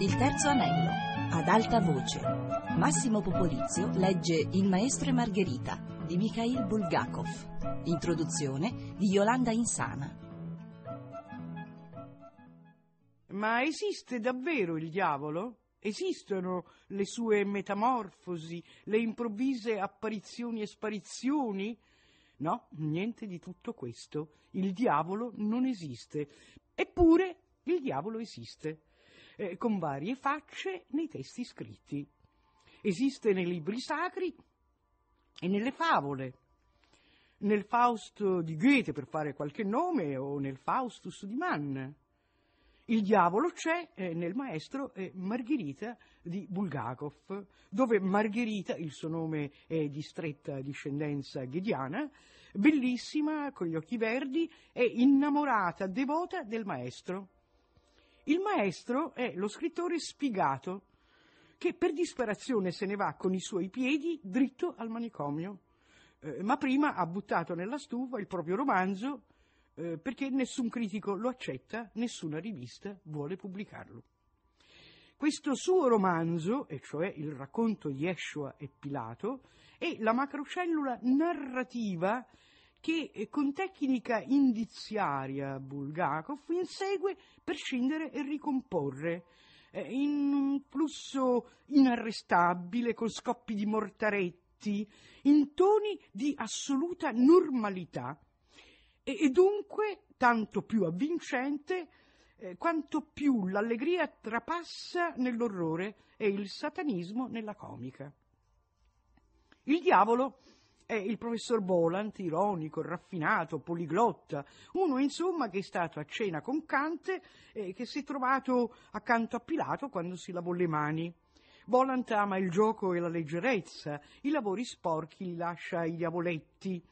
Il terzo anello, ad alta voce. Massimo Popolizio legge Il maestro e Margherita di Mikhail Bulgakov. Introduzione di Yolanda Insana. Ma esiste davvero il diavolo? Esistono le sue metamorfosi, le improvvise apparizioni e sparizioni? No, niente di tutto questo. Il diavolo non esiste. Eppure il diavolo esiste eh, con varie facce nei testi scritti. Esiste nei libri sacri e nelle favole, nel Fausto di Goethe, per fare qualche nome, o nel Faustus di Mann. Il diavolo c'è eh, nel maestro eh, Margherita di Bulgakov, dove Margherita, il suo nome è di stretta discendenza ghediana, bellissima, con gli occhi verdi, è innamorata, devota del maestro. Il maestro è lo scrittore spigato che per disperazione se ne va con i suoi piedi dritto al manicomio, eh, ma prima ha buttato nella stufa il proprio romanzo eh, perché nessun critico lo accetta, nessuna rivista vuole pubblicarlo. Questo suo romanzo, e cioè il racconto di Yeshua e Pilato, è la macrocellula narrativa che eh, con tecnica indiziaria Bulgakov insegue per scendere e ricomporre eh, in un flusso inarrestabile con scoppi di mortaretti, in toni di assoluta normalità e, e dunque tanto più avvincente eh, quanto più l'allegria trapassa nell'orrore e il satanismo nella comica. Il diavolo è il professor Boland, ironico, raffinato, poliglotta, uno insomma che è stato a cena con Kant e che si è trovato accanto a Pilato quando si lavò le mani. Boland ama il gioco e la leggerezza, i lavori sporchi li lascia ai diavoletti.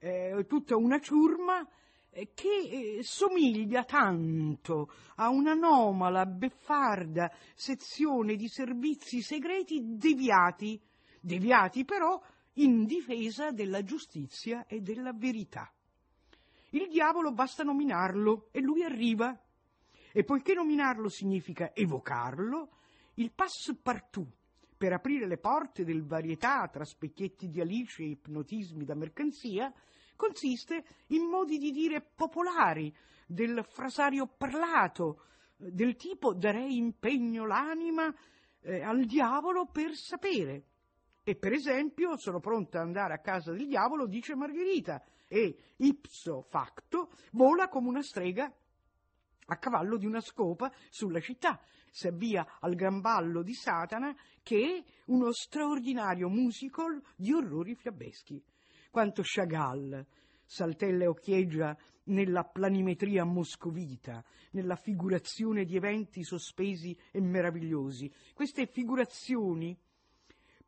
Eh, tutta una ciurma eh, che eh, somiglia tanto a un'anomala, beffarda sezione di servizi segreti deviati, deviati però in difesa della giustizia e della verità. Il diavolo basta nominarlo e lui arriva. E poiché nominarlo significa evocarlo, il passepartout per aprire le porte del varietà tra specchietti di Alice e ipnotismi da mercanzia consiste in modi di dire popolari del frasario parlato, del tipo darei impegno l'anima eh, al diavolo per sapere. E per esempio sono pronta ad andare a casa del diavolo, dice Margherita, e ipso facto vola come una strega a cavallo di una scopa sulla città, si avvia al gran ballo di Satana che è uno straordinario musical di orrori fiabeschi. Quanto Chagall saltella e occhieggia nella planimetria moscovita, nella figurazione di eventi sospesi e meravigliosi. Queste figurazioni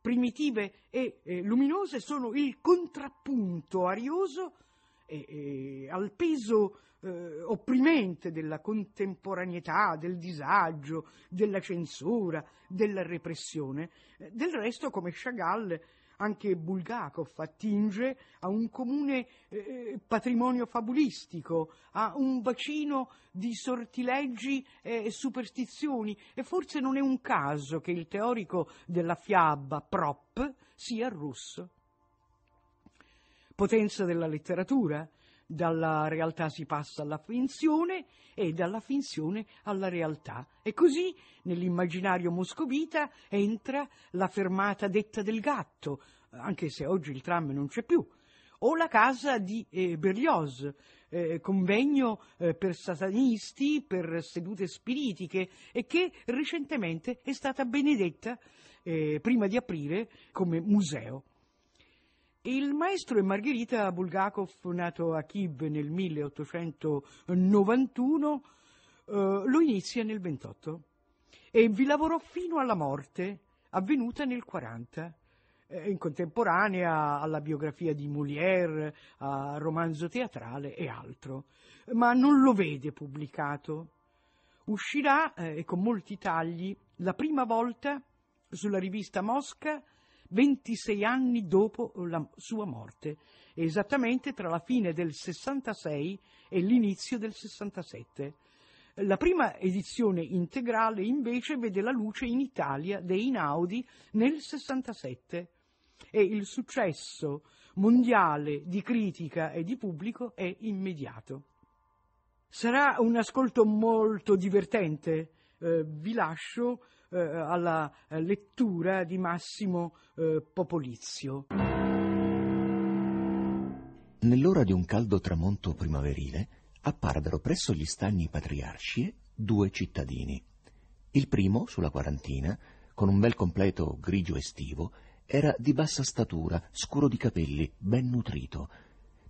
primitive e eh, luminose sono il contrappunto arioso eh, al peso eh, opprimente della contemporaneità, del disagio, della censura, della repressione. Eh, del resto, come Chagall, anche Bulgakov attinge a un comune eh, patrimonio fabulistico, a un bacino di sortileggi e superstizioni e forse non è un caso che il teorico della fiaba Prop sia russo. Potenza della letteratura, dalla realtà si passa alla finzione e dalla finzione alla realtà. E così nell'immaginario moscovita entra la fermata detta del gatto, anche se oggi il tram non c'è più, o la casa di eh, Berlioz, eh, convegno eh, per satanisti, per sedute spiritiche e che recentemente è stata benedetta eh, prima di aprire come museo. Il maestro e Margherita Bulgakov, nato a Kiev nel 1891, eh, lo inizia nel 28 e vi lavorò fino alla morte, avvenuta nel 40, eh, in contemporanea alla biografia di Molière, al romanzo teatrale e altro, ma non lo vede pubblicato. Uscirà, eh, con molti tagli, la prima volta sulla rivista Mosca 26 anni dopo la sua morte, esattamente tra la fine del 66 e l'inizio del 67. La prima edizione integrale invece vede la luce in Italia dei Inaudi nel 67 e il successo mondiale di critica e di pubblico è immediato. Sarà un ascolto molto divertente, eh, vi lascio eh, alla lettura di Massimo eh, Popolizio. Nell'ora di un caldo tramonto primaverile apparvero presso gli stagni patriarci due cittadini. Il primo, sulla quarantina, con un bel completo grigio estivo, era di bassa statura, scuro di capelli, ben nutrito.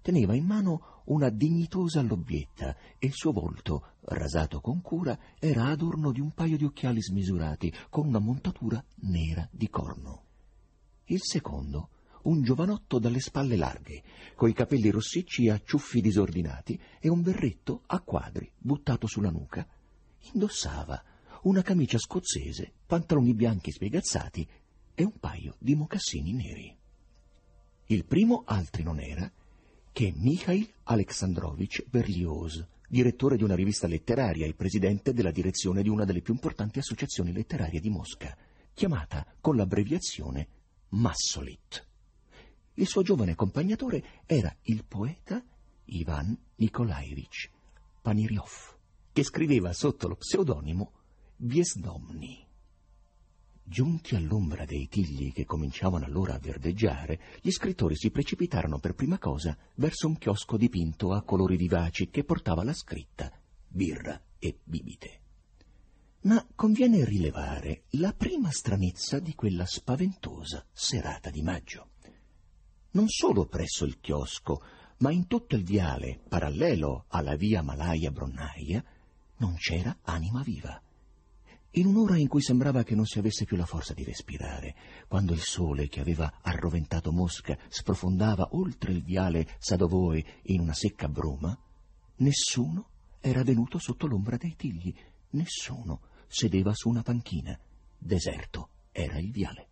Teneva in mano una dignitosa lobbietta e il suo volto, rasato con cura, era adorno di un paio di occhiali smisurati con una montatura nera di corno. Il secondo, un giovanotto dalle spalle larghe, coi capelli rossicci a ciuffi disordinati e un berretto a quadri buttato sulla nuca. Indossava una camicia scozzese, pantaloni bianchi spiegazzati e un paio di mocassini neri. Il primo altri non era che Mikhail Alexandrovich Berlioz, direttore di una rivista letteraria e presidente della direzione di una delle più importanti associazioni letterarie di Mosca, chiamata con l'abbreviazione Massolit. Il suo giovane accompagnatore era il poeta Ivan Nikolaevich Paniryov, che scriveva sotto lo pseudonimo Viesdomni. Giunti all'ombra dei tigli che cominciavano allora a verdeggiare, gli scrittori si precipitarono per prima cosa verso un chiosco dipinto a colori vivaci che portava la scritta birra e bibite. Ma conviene rilevare la prima stranezza di quella spaventosa serata di maggio non solo presso il chiosco, ma in tutto il viale parallelo alla via Malaya Bronnaia non c'era anima viva. In un'ora in cui sembrava che non si avesse più la forza di respirare, quando il sole che aveva arroventato Mosca sprofondava oltre il viale Sadovoe in una secca bruma, nessuno era venuto sotto l'ombra dei tigli, nessuno sedeva su una panchina. Deserto era il viale.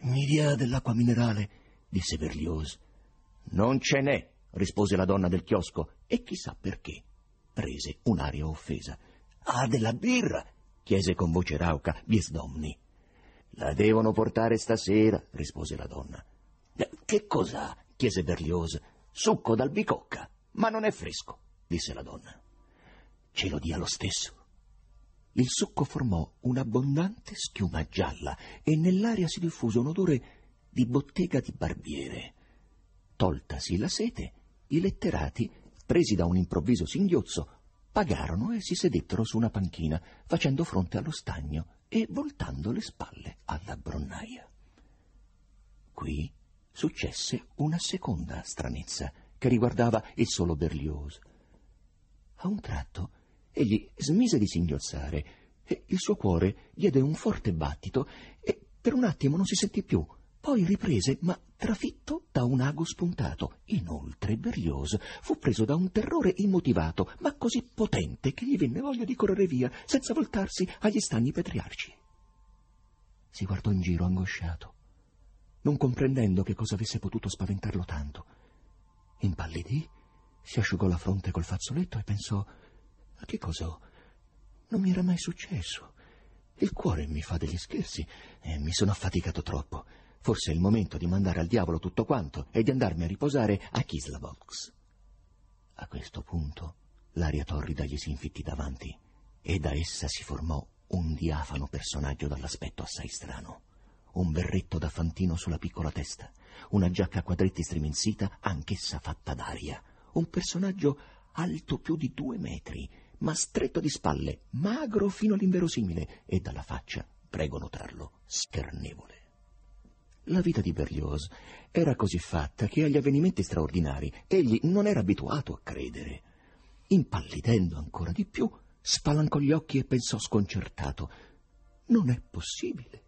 Mi dia dell'acqua minerale, disse Berlioz. Non ce n'è, rispose la donna del chiosco, e chissà perché. Prese un'aria offesa. Ah, della birra? Chiese con voce rauca Biesdomni. La devono portare stasera, rispose la donna. Che cos'ha? chiese Berlioz. Succo dal bicocca. Ma non è fresco, disse la donna. Ce lo dia lo stesso. Il succo formò un'abbondante schiuma gialla e nell'aria si diffuse un odore di bottega di barbiere. Toltasi la sete, i letterati, presi da un improvviso singhiozzo, pagarono e si sedettero su una panchina, facendo fronte allo stagno e voltando le spalle alla bronnaia. Qui successe una seconda stranezza che riguardava il solo Berlioz. A un tratto egli smise di singhiozzare e il suo cuore diede un forte battito e per un attimo non si sentì più poi riprese, ma trafitto da un ago spuntato. Inoltre Berlioz fu preso da un terrore immotivato, ma così potente che gli venne voglia di correre via, senza voltarsi agli stagni patriarci. Si guardò in giro angosciato, non comprendendo che cosa avesse potuto spaventarlo tanto. Impallidì, si asciugò la fronte col fazzoletto e pensò: Ma che cosa? Non mi era mai successo. Il cuore mi fa degli scherzi e mi sono affaticato troppo. Forse è il momento di mandare al diavolo tutto quanto e di andarmi a riposare a Kislavox. A questo punto l'aria torrida gli si infittì davanti e da essa si formò un diafano personaggio dall'aspetto assai strano. Un berretto da fantino sulla piccola testa, una giacca a quadretti striminzita, anch'essa fatta d'aria. Un personaggio alto più di due metri, ma stretto di spalle, magro fino all'inverosimile e dalla faccia, prego notarlo, schernevole. La vita di Berlioz era così fatta che agli avvenimenti straordinari egli non era abituato a credere. Impallidendo ancora di più, spalancò gli occhi e pensò sconcertato. Non è possibile.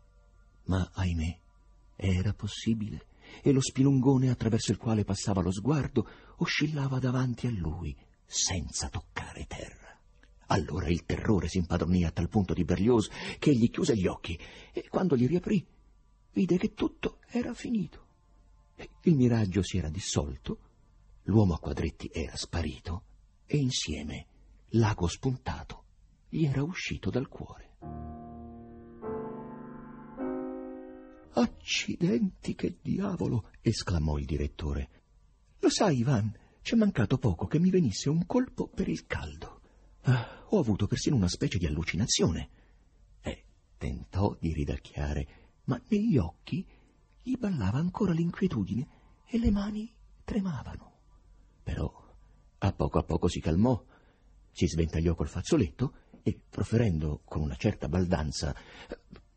Ma, ahimè, era possibile, e lo spilungone attraverso il quale passava lo sguardo oscillava davanti a lui, senza toccare terra. Allora il terrore si impadronì a tal punto di Berlioz che egli chiuse gli occhi e quando li riaprì vide che tutto era finito. Il miraggio si era dissolto, l'uomo a quadretti era sparito e insieme l'ago spuntato gli era uscito dal cuore. Accidenti, che diavolo! esclamò il direttore. Lo sai, Ivan, c'è mancato poco che mi venisse un colpo per il caldo. Ah, ho avuto persino una specie di allucinazione. E tentò di ridacchiare, ma negli occhi gli ballava ancora l'inquietudine e le mani tremavano. Però a poco a poco si calmò, si sventagliò col fazzoletto e, proferendo con una certa baldanza,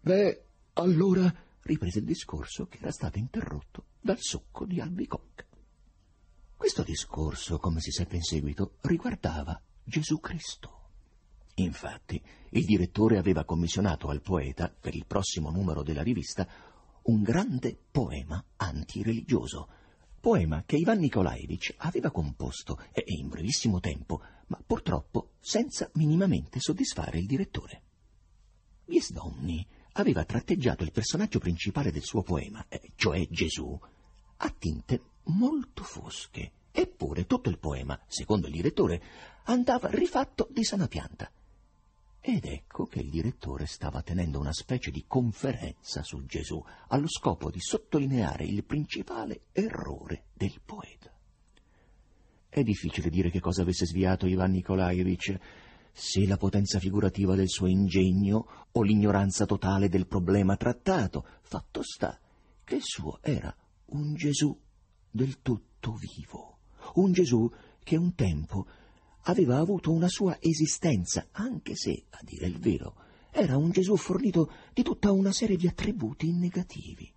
Beh, allora riprese il discorso che era stato interrotto dal succo di albicocca. Questo discorso, come si seppe in seguito, riguardava Gesù Cristo. Infatti, il direttore aveva commissionato al poeta, per il prossimo numero della rivista, un grande poema antireligioso, poema che Ivan Nikolaevich aveva composto e in brevissimo tempo, ma purtroppo senza minimamente soddisfare il direttore. Viesdonni aveva tratteggiato il personaggio principale del suo poema, eh, cioè Gesù, a tinte molto fosche. Eppure tutto il poema, secondo il direttore, andava rifatto di sana pianta. Ed ecco che il direttore stava tenendo una specie di conferenza su Gesù, allo scopo di sottolineare il principale errore del poeta. È difficile dire che cosa avesse sviato Ivan Nikolaevich, se la potenza figurativa del suo ingegno o l'ignoranza totale del problema trattato. Fatto sta che il suo era un Gesù del tutto vivo, un Gesù che un tempo aveva avuto una sua esistenza, anche se, a dire il vero, era un Gesù fornito di tutta una serie di attributi negativi.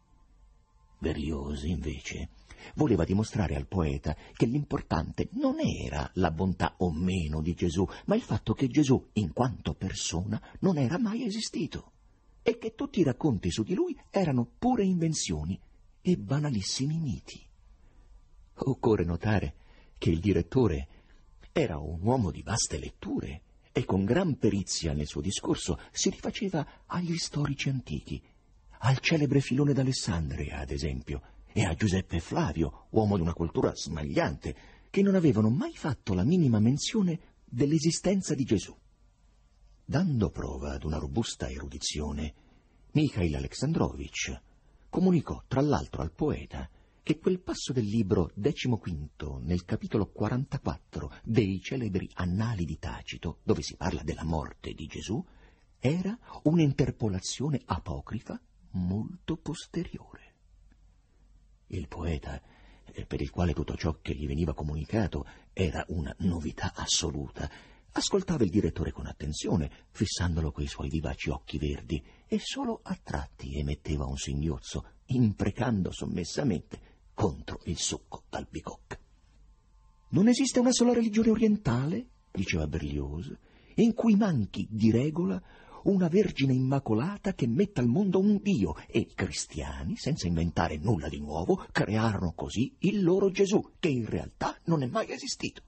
Berlioz, invece, voleva dimostrare al poeta che l'importante non era la bontà o meno di Gesù, ma il fatto che Gesù, in quanto persona, non era mai esistito e che tutti i racconti su di lui erano pure invenzioni e banalissimi miti. Occorre notare che il direttore era un uomo di vaste letture e con gran perizia nel suo discorso si rifaceva agli storici antichi, al celebre filone d'Alessandria, ad esempio, e a Giuseppe Flavio, uomo di una cultura smagliante, che non avevano mai fatto la minima menzione dell'esistenza di Gesù. Dando prova ad una robusta erudizione, Mikhail Alexandrovich comunicò tra l'altro al poeta che quel passo del libro decimoquinto nel capitolo 44 dei celebri Annali di Tacito, dove si parla della morte di Gesù, era un'interpolazione apocrifa molto posteriore. Il poeta, eh, per il quale tutto ciò che gli veniva comunicato era una novità assoluta, ascoltava il direttore con attenzione, fissandolo coi suoi vivaci occhi verdi, e solo a tratti emetteva un singhiozzo, imprecando sommessamente contro il succo d'albicocca. Non esiste una sola religione orientale, diceva Berlioz, in cui manchi di regola una Vergine Immacolata che metta al mondo un Dio e i cristiani, senza inventare nulla di nuovo, crearono così il loro Gesù, che in realtà non è mai esistito.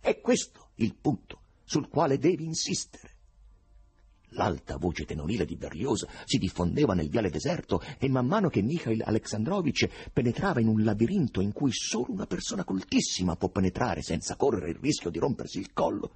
È questo il punto sul quale devi insistere. L'alta voce tenorile di Berlioz si diffondeva nel viale deserto e man mano che Mikhail Alexandrovich penetrava in un labirinto in cui solo una persona coltissima può penetrare senza correre il rischio di rompersi il collo,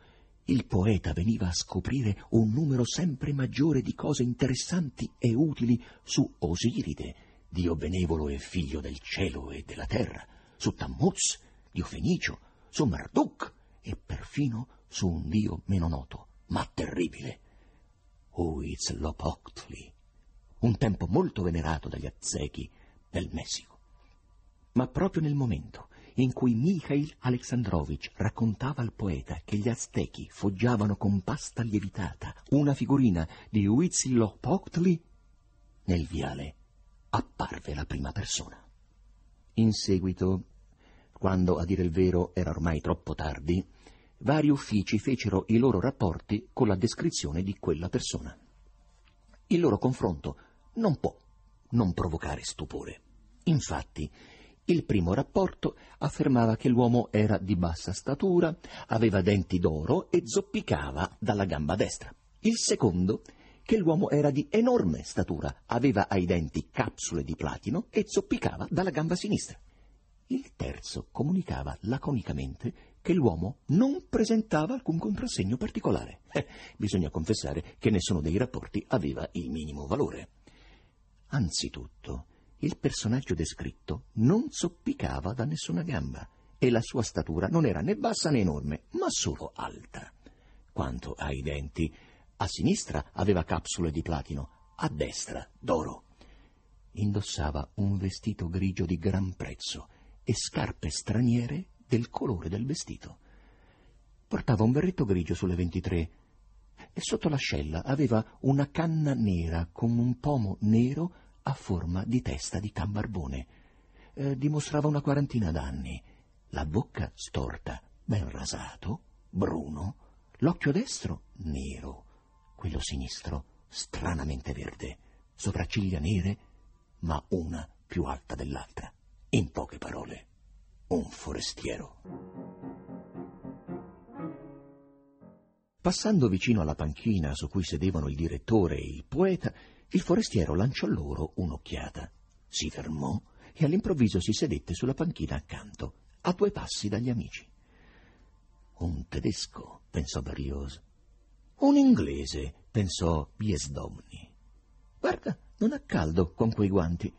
il poeta veniva a scoprire un numero sempre maggiore di cose interessanti e utili su Osiride, dio benevolo e figlio del cielo e della terra, su Tammuz, dio fenicio, su Marduk e perfino su un dio meno noto, ma terribile, Huitzlopochtli, un tempo molto venerato dagli aztechi del Messico. Ma proprio nel momento in cui Mikhail Alexandrovich raccontava al poeta che gli aztechi foggiavano con pasta lievitata una figurina di Huitzilopochtli, nel viale apparve la prima persona. In seguito, quando a dire il vero era ormai troppo tardi, vari uffici fecero i loro rapporti con la descrizione di quella persona. Il loro confronto non può non provocare stupore. Infatti, il primo rapporto affermava che l'uomo era di bassa statura, aveva denti d'oro e zoppicava dalla gamba destra. Il secondo che l'uomo era di enorme statura, aveva ai denti capsule di platino e zoppicava dalla gamba sinistra. Il terzo comunicava laconicamente che l'uomo non presentava alcun contrassegno particolare. Eh, bisogna confessare che nessuno dei rapporti aveva il minimo valore. Anzitutto, il personaggio descritto non zoppicava da nessuna gamba e la sua statura non era né bassa né enorme, ma solo alta. Quanto ai denti, a sinistra aveva capsule di platino, a destra d'oro. Indossava un vestito grigio di gran prezzo e scarpe straniere del colore del vestito. Portava un berretto grigio sulle 23 e sotto l'ascella aveva una canna nera con un pomo nero a forma di testa di can barbone. Eh, dimostrava una quarantina d'anni, la bocca storta, ben rasato, bruno, l'occhio destro nero, quello sinistro stranamente verde, sopracciglia nere, ma una più alta dell'altra. In poche parole, un forestiero. Passando vicino alla panchina su cui sedevano il direttore e il poeta, il forestiero lanciò loro un'occhiata. Si fermò e all'improvviso si sedette sulla panchina accanto, a due passi dagli amici. Un tedesco, pensò Berlioz. Un inglese, pensò Biesdomni. Guarda, non ha caldo con quei guanti.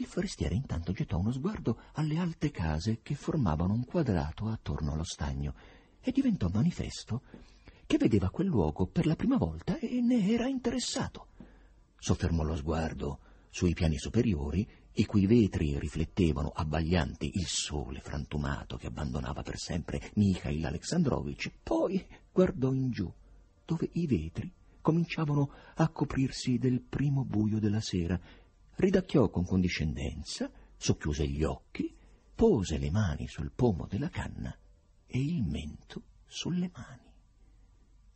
Il forestiere intanto gettò uno sguardo alle alte case che formavano un quadrato attorno allo stagno e diventò manifesto che vedeva quel luogo per la prima volta e ne era interessato. Soffermò lo sguardo sui piani superiori, i cui vetri riflettevano abbaglianti il sole frantumato che abbandonava per sempre Mikhail Alexandrovich, poi guardò in giù, dove i vetri cominciavano a coprirsi del primo buio della sera, ridacchiò con condiscendenza, socchiuse gli occhi, pose le mani sul pomo della canna e il mento sulle mani.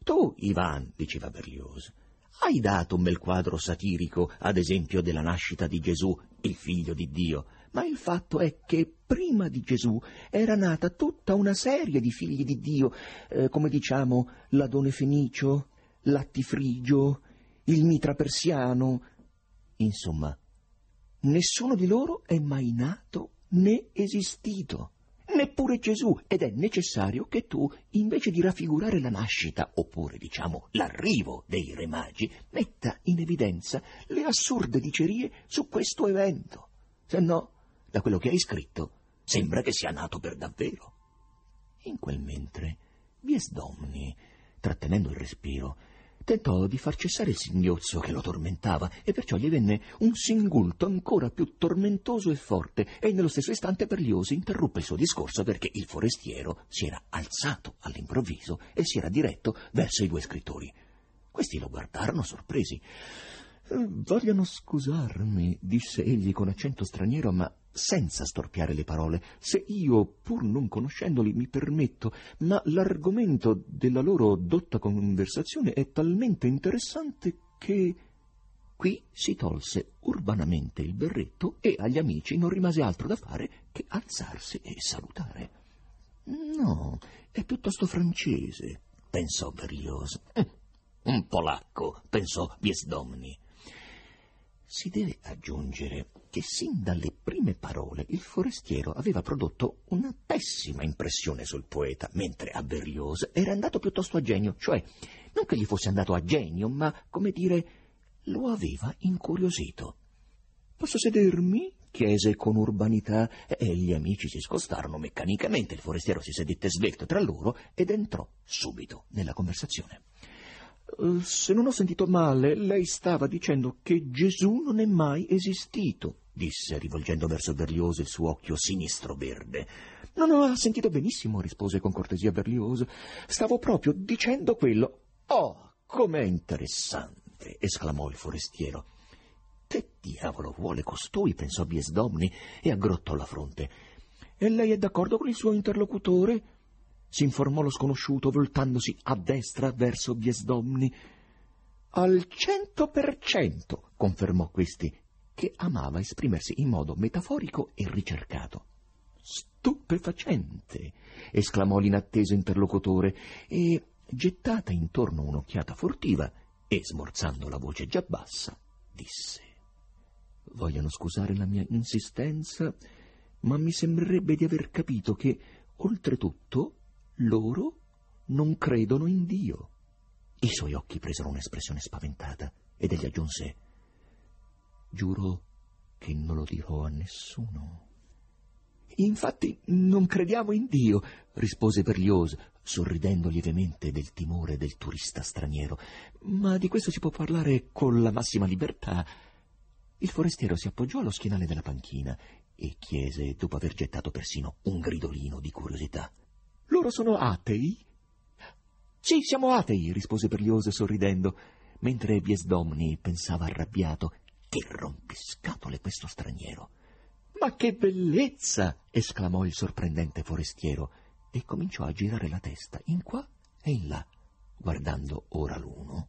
Tu, Ivan, diceva Berlioz, hai dato un bel quadro satirico, ad esempio, della nascita di Gesù, il figlio di Dio, ma il fatto è che prima di Gesù era nata tutta una serie di figli di Dio, eh, come diciamo l'Adone Fenicio, l'Attifrigio, il Mitra Persiano. Insomma, nessuno di loro è mai nato né esistito neppure Gesù, ed è necessario che tu, invece di raffigurare la nascita, oppure diciamo l'arrivo dei re magi, metta in evidenza le assurde dicerie su questo evento. Se no, da quello che hai scritto, sembra che sia nato per davvero. In quel mentre, Biesdomni, trattenendo il respiro, tentò di far cessare il singhiozzo che lo tormentava e perciò gli venne un singulto ancora più tormentoso e forte e nello stesso istante Berlioz interruppe il suo discorso perché il forestiero si era alzato all'improvviso e si era diretto verso i due scrittori. Questi lo guardarono sorpresi. Eh, vogliono scusarmi, disse egli con accento straniero, ma senza storpiare le parole, se io, pur non conoscendoli, mi permetto, ma l'argomento della loro dotta conversazione è talmente interessante che... Qui si tolse urbanamente il berretto e agli amici non rimase altro da fare che alzarsi e salutare. No, è piuttosto francese, pensò Berlioz. Mm, un polacco, pensò Biesdomni. Si deve aggiungere che sin dalle prime parole il forestiero aveva prodotto una pessima impressione sul poeta, mentre a Berlioz era andato piuttosto a genio, cioè non che gli fosse andato a genio, ma, come dire, lo aveva incuriosito. Posso sedermi? chiese con urbanità e gli amici si scostarono meccanicamente. Il forestiero si sedette svelto tra loro ed entrò subito nella conversazione. Eh, se non ho sentito male, lei stava dicendo che Gesù non è mai esistito, disse, rivolgendo verso Berlioz il suo occhio sinistro verde. Non ho sentito benissimo, rispose con cortesia Berlioz. Stavo proprio dicendo quello. Oh, com'è interessante, esclamò il forestiero. Che diavolo vuole costui? pensò Biesdomni e aggrottò la fronte. E lei è d'accordo con il suo interlocutore? Si informò lo sconosciuto voltandosi a destra verso Biesdomni. Al cento per cento, confermò questi, che amava esprimersi in modo metaforico e ricercato. Stupefacente! esclamò l'inatteso interlocutore e, gettata intorno un'occhiata furtiva e smorzando la voce già bassa, disse Vogliono scusare la mia insistenza, ma mi sembrerebbe di aver capito che, oltretutto, loro non credono in Dio. I suoi occhi presero un'espressione spaventata ed egli aggiunse, giuro che non lo dirò a nessuno. Infatti non crediamo in Dio, rispose Berlioz, sorridendo lievemente del timore del turista straniero, ma di questo si può parlare con la massima libertà. Il forestiero si appoggiò allo schienale della panchina e chiese, dopo aver gettato persino un gridolino di curiosità. Loro sono atei? Sì, siamo atei, rispose Berlioz sorridendo, mentre Biesdomni pensava arrabbiato che rompiscatole questo straniero. Ma che bellezza! esclamò il sorprendente forestiero e cominciò a girare la testa in qua e in là, guardando ora l'uno,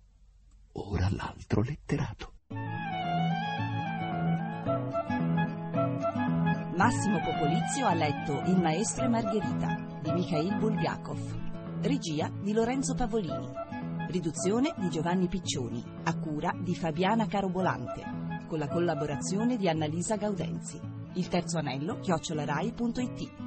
ora l'altro letterato. Massimo Popolizio ha letto Il maestro e Margherita di Mikhail Bulgakov, regia di Lorenzo Pavolini, riduzione di Giovanni Piccioni, a cura di Fabiana Carobolante, con la collaborazione di Annalisa Gaudenzi. Il terzo anello chiocciolarai.it